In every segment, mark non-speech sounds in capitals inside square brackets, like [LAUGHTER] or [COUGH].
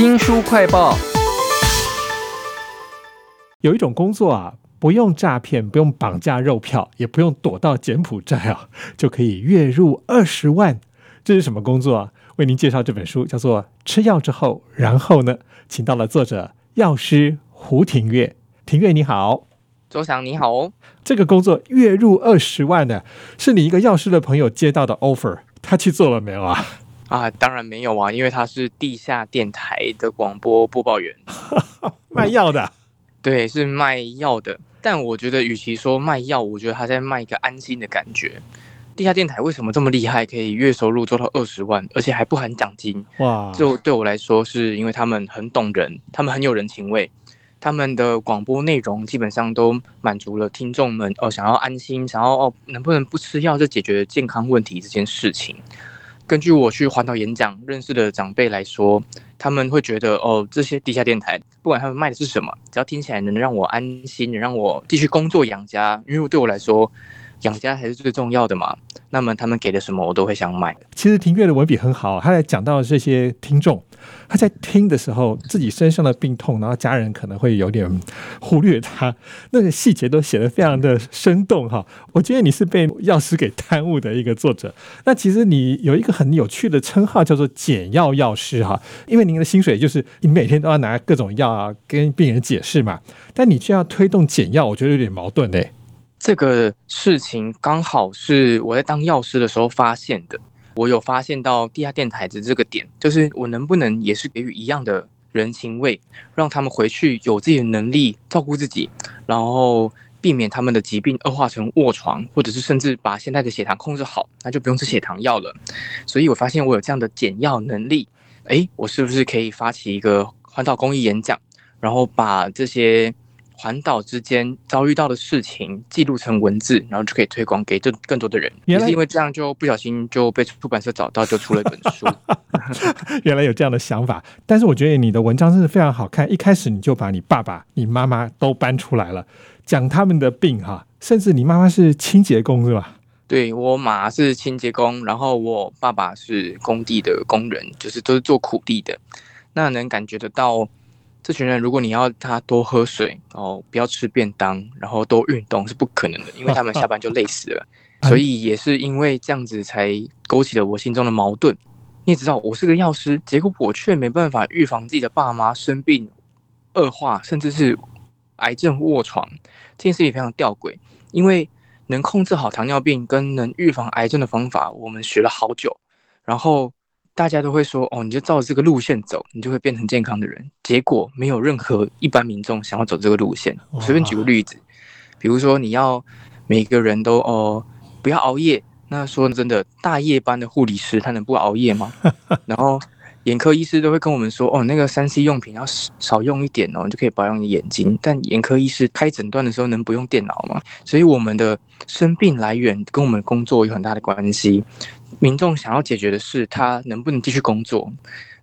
新书快报，有一种工作啊，不用诈骗，不用绑架肉票，也不用躲到柬埔寨啊，[LAUGHS] 就可以月入二十万。这是什么工作啊？为您介绍这本书，叫做《吃药之后》，然后呢，请到了作者药师胡庭月。庭月你好，周翔你好哦。这个工作月入二十万的，是你一个药师的朋友接到的 offer，他去做了没有啊？啊，当然没有啊，因为他是地下电台的广播播报员，[LAUGHS] 卖药的。对，是卖药的。但我觉得，与其说卖药，我觉得他在卖一个安心的感觉。地下电台为什么这么厉害，可以月收入做到二十万，而且还不含奖金？哇！就对我来说，是因为他们很懂人，他们很有人情味，他们的广播内容基本上都满足了听众们哦想要安心，想要哦能不能不吃药就解决健康问题这件事情。根据我去环岛演讲认识的长辈来说，他们会觉得哦，这些地下电台不管他们卖的是什么，只要听起来能让我安心，能让我继续工作养家，因为对我来说。养家才是最重要的嘛。那么他们给的什么，我都会想买。其实庭月的文笔很好，他在讲到这些听众，他在听的时候，自己身上的病痛，然后家人可能会有点忽略他，那个细节都写得非常的生动哈。我觉得你是被药师给耽误的一个作者。那其实你有一个很有趣的称号，叫做“简药药师”哈，因为您的薪水就是你每天都要拿各种药啊跟病人解释嘛，但你却要推动简药，我觉得有点矛盾嘞。这个事情刚好是我在当药师的时候发现的。我有发现到地下电台的这个点，就是我能不能也是给予一样的人情味，让他们回去有自己的能力照顾自己，然后避免他们的疾病恶化成卧床，或者是甚至把现在的血糖控制好，那就不用吃血糖药了。所以我发现我有这样的减药能力，诶，我是不是可以发起一个环岛公益演讲，然后把这些。环岛之间遭遇到的事情记录成文字，然后就可以推广给更更多的人。也是因为这样，就不小心就被出版社找到，就出了一本书。[LAUGHS] 原来有这样的想法，但是我觉得你的文章真的非常好看。一开始你就把你爸爸、你妈妈都搬出来了，讲他们的病哈，甚至你妈妈是清洁工是吧？对我妈是清洁工，然后我爸爸是工地的工人，就是都是做苦力的。那能感觉得到。这群人，如果你要他多喝水然后，不要吃便当，然后多运动是不可能的，因为他们下班就累死了。[LAUGHS] 所以也是因为这样子，才勾起了我心中的矛盾。你也知道，我是个药师，结果我却没办法预防自己的爸妈生病恶化，甚至是癌症卧床。这件事情非常吊诡，因为能控制好糖尿病跟能预防癌症的方法，我们学了好久，然后。大家都会说哦，你就照着这个路线走，你就会变成健康的人。结果没有任何一般民众想要走这个路线。我随便举个例子，比如说你要每个人都哦不要熬夜，那说真的，大夜班的护理师他能不熬夜吗？[LAUGHS] 然后眼科医师都会跟我们说哦，那个三 C 用品要少用一点哦，你就可以保养你眼睛。但眼科医师开诊断的时候能不用电脑吗？所以我们的生病来源跟我们工作有很大的关系。民众想要解决的是他能不能继续工作，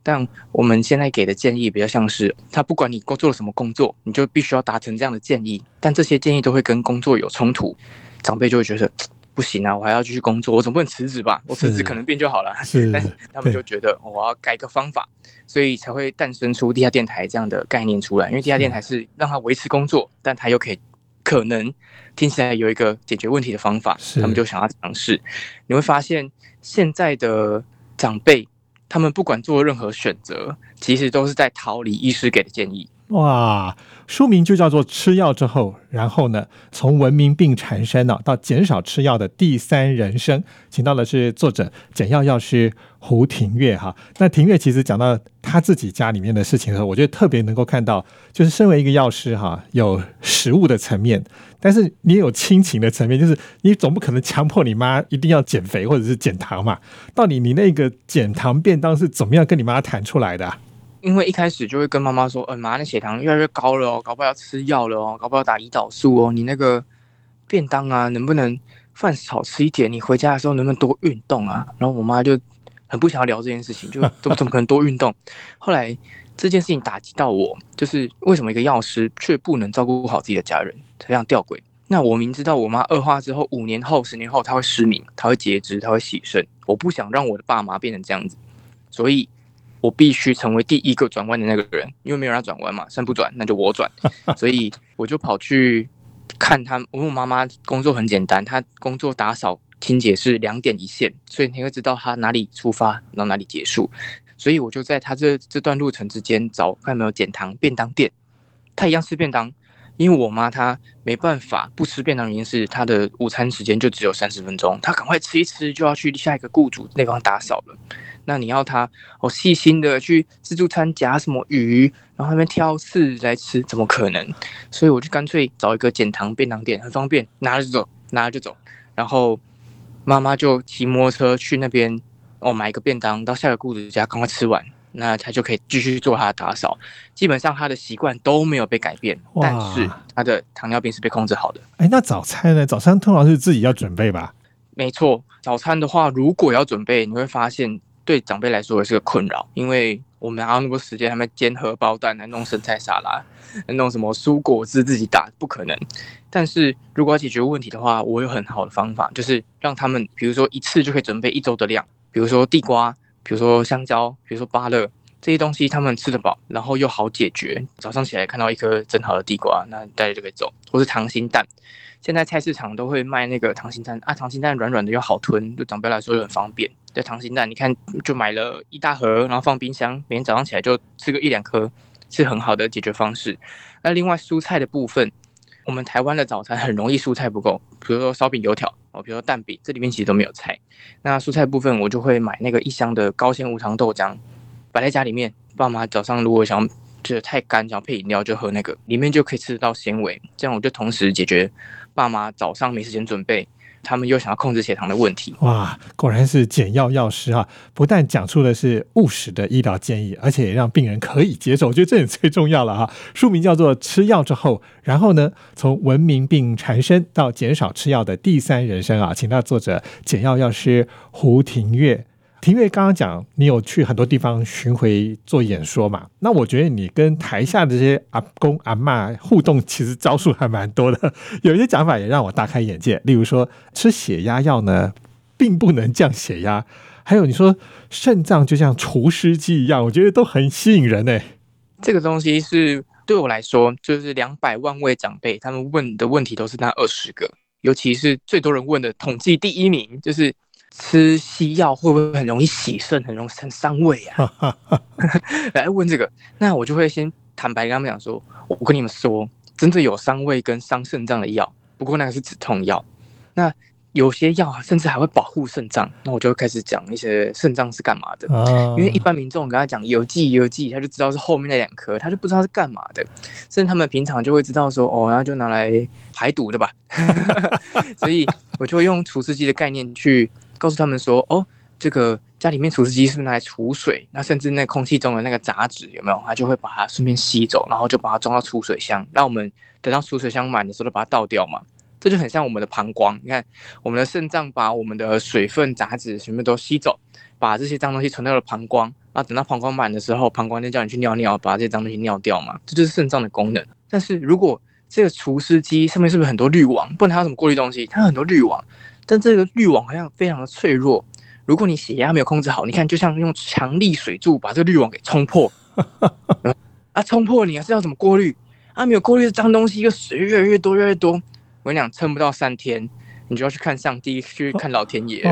但我们现在给的建议比较像是，他不管你工做了什么工作，你就必须要达成这样的建议，但这些建议都会跟工作有冲突，长辈就会觉得不行啊，我还要继续工作，我总不能辞职吧？我辞职可能变就好了，[LAUGHS] 但是他们就觉得我要改个方法，所以才会诞生出地下电台这样的概念出来，因为地下电台是让他维持工作，但他又可以。可能听起来有一个解决问题的方法，他们就想要尝试。你会发现，现在的长辈，他们不管做任何选择，其实都是在逃离医师给的建议。哇，书名就叫做“吃药之后”，然后呢，从文明病缠身呢，到减少吃药的第三人生，请到的是作者简药药师胡庭月哈。那庭月其实讲到他自己家里面的事情的时候，我觉得特别能够看到，就是身为一个药师哈，有食物的层面，但是你也有亲情的层面，就是你总不可能强迫你妈一定要减肥或者是减糖嘛？到底你那个减糖便当是怎么样跟你妈谈出来的？因为一开始就会跟妈妈说，呃，妈，那血糖越来越高了哦，搞不好要吃药了哦，搞不好打胰岛素哦。你那个便当啊，能不能饭少吃一点？你回家的时候能不能多运动啊？然后我妈就很不想要聊这件事情，就 [LAUGHS] 怎么怎么可能多运动？后来这件事情打击到我，就是为什么一个药师却不能照顾好自己的家人，这样吊诡。那我明知道我妈恶化之后，五年后、十年后她会失明，她会截肢，她会洗肾，我不想让我的爸妈变成这样子，所以。我必须成为第一个转弯的那个人，因为没有人转弯嘛，山不转那就我转，[LAUGHS] 所以我就跑去看他。因为我妈妈工作很简单，她工作打扫清洁是两点一线，所以你会知道她哪里出发，然后哪里结束。所以我就在她这这段路程之间找看有没有减糖便当店，他一样吃便当，因为我妈她没办法不吃便当，原因是她的午餐时间就只有三十分钟，她赶快吃一吃就要去下一个雇主那方打扫了。那你要她哦细心的去自助餐夹什么鱼，然后那边挑刺来吃，怎么可能？所以我就干脆找一个减糖便当店，很方便，拿着就走，拿着就走。然后妈妈就骑摩托车去那边。哦，买一个便当到下一个雇主家，赶快吃完，那他就可以继续做他的打扫。基本上他的习惯都没有被改变，但是他的糖尿病是被控制好的。哎，那早餐呢？早餐通常是自己要准备吧？没错，早餐的话，如果要准备，你会发现对长辈来说也是个困扰，因为我们还有那么多时间，还没煎荷包蛋，来弄生菜沙拉，弄什么蔬果汁自己打，不可能。但是如果要解决问题的话，我有很好的方法，就是让他们，比如说一次就可以准备一周的量。比如说地瓜，比如说香蕉，比如说芭乐这些东西，他们吃得饱，然后又好解决。早上起来看到一颗蒸好的地瓜，那大家就可以走。或是溏心蛋，现在菜市场都会卖那个溏心蛋啊，溏心蛋软软的又好吞，对长辈来说又很方便。对溏心蛋，你看就买了一大盒，然后放冰箱，每天早上起来就吃个一两颗，是很好的解决方式。那另外蔬菜的部分。我们台湾的早餐很容易蔬菜不够，比如说烧饼、油条哦，比如说蛋饼，这里面其实都没有菜。那蔬菜部分，我就会买那个一箱的高纤无糖豆浆，摆在家里面。爸妈早上如果想觉得太干，想配饮料，就喝那个，里面就可以吃到纤维。这样我就同时解决爸妈早上没时间准备。他们又想要控制血糖的问题，哇，果然是简药药师啊！不但讲出的是务实的医疗建议，而且也让病人可以接受，我觉得这也最重要了哈。书名叫做《吃药之后》，然后呢，从文明病缠身到减少吃药的第三人生啊，请到作者简药药师胡庭月。庭月刚刚讲，你有去很多地方巡回做演说嘛？那我觉得你跟台下的这些阿公阿妈互动，其实招数还蛮多的。[LAUGHS] 有一些讲法也让我大开眼界，例如说吃血压药呢，并不能降血压；还有你说肾脏就像除湿机一样，我觉得都很吸引人呢。这个东西是对我来说，就是两百万位长辈他们问的问题都是那二十个，尤其是最多人问的统计第一名就是。吃西药会不会很容易洗肾，很容易很伤胃啊？[LAUGHS] 来问这个，那我就会先坦白跟他们讲说，我跟你们说，真正有伤胃跟伤肾脏的药，不过那个是止痛药。那有些药甚至还会保护肾脏，那我就开始讲一些肾脏是干嘛的。因为一般民众跟他讲有剂有剂，他就知道是后面那两颗，他就不知道是干嘛的。甚至他们平常就会知道说，哦，然后就拿来排毒的吧。[LAUGHS] [LAUGHS] 所以我就会用除湿机的概念去。告诉他们说：“哦，这个家里面除湿机是拿来储水？那甚至那空气中的那个杂质有没有？它就会把它顺便吸走，然后就把它装到储水箱。那我们等到储水箱满的时候，把它倒掉嘛。这就很像我们的膀胱。你看，我们的肾脏把我们的水分、杂质全部都吸走，把这些脏东西存到了膀胱。那等到膀胱满的时候，膀胱就叫你去尿尿，把这些脏东西尿掉嘛。这就是肾脏的功能。但是如果这个除湿机上面是不是很多滤网？不然它有什么过滤东西？它有很多滤网。”但这个滤网好像非常的脆弱，如果你血压没有控制好，你看就像用强力水柱把这个滤网给冲破，[LAUGHS] 啊，冲破你还是要怎么过滤？啊，没有过滤的脏东西，又水越来越多，越来越多，我跟你讲，撑不到三天，你就要去看上帝，去看老天爷。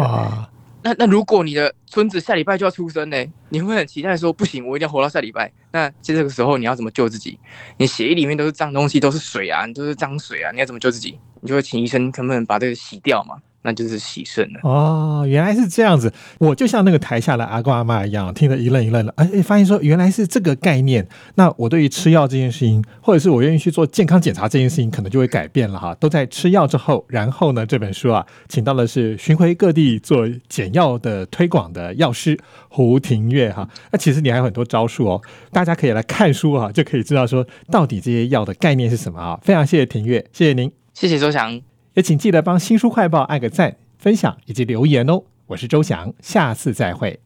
那那如果你的孙子下礼拜就要出生呢，你会很期待说，不行，我一定要活到下礼拜。那在这个时候，你要怎么救自己？你血液里面都是脏东西，都是水啊，都是脏水啊，你要怎么救自己？你就会请医生，可不可以把这个洗掉嘛？那就是喜肾了哦，原来是这样子。我就像那个台下的阿公阿妈一样，听得一愣一愣的。哎，发现说原来是这个概念。那我对于吃药这件事情，或者是我愿意去做健康检查这件事情，可能就会改变了哈。都在吃药之后，然后呢，这本书啊，请到的是巡回各地做减药的推广的药师胡庭月哈。那其实你还有很多招数哦，大家可以来看书啊，就可以知道说到底这些药的概念是什么啊。非常谢谢庭月，谢谢您，谢谢周翔。也请记得帮新书快报按个赞、分享以及留言哦。我是周翔，下次再会。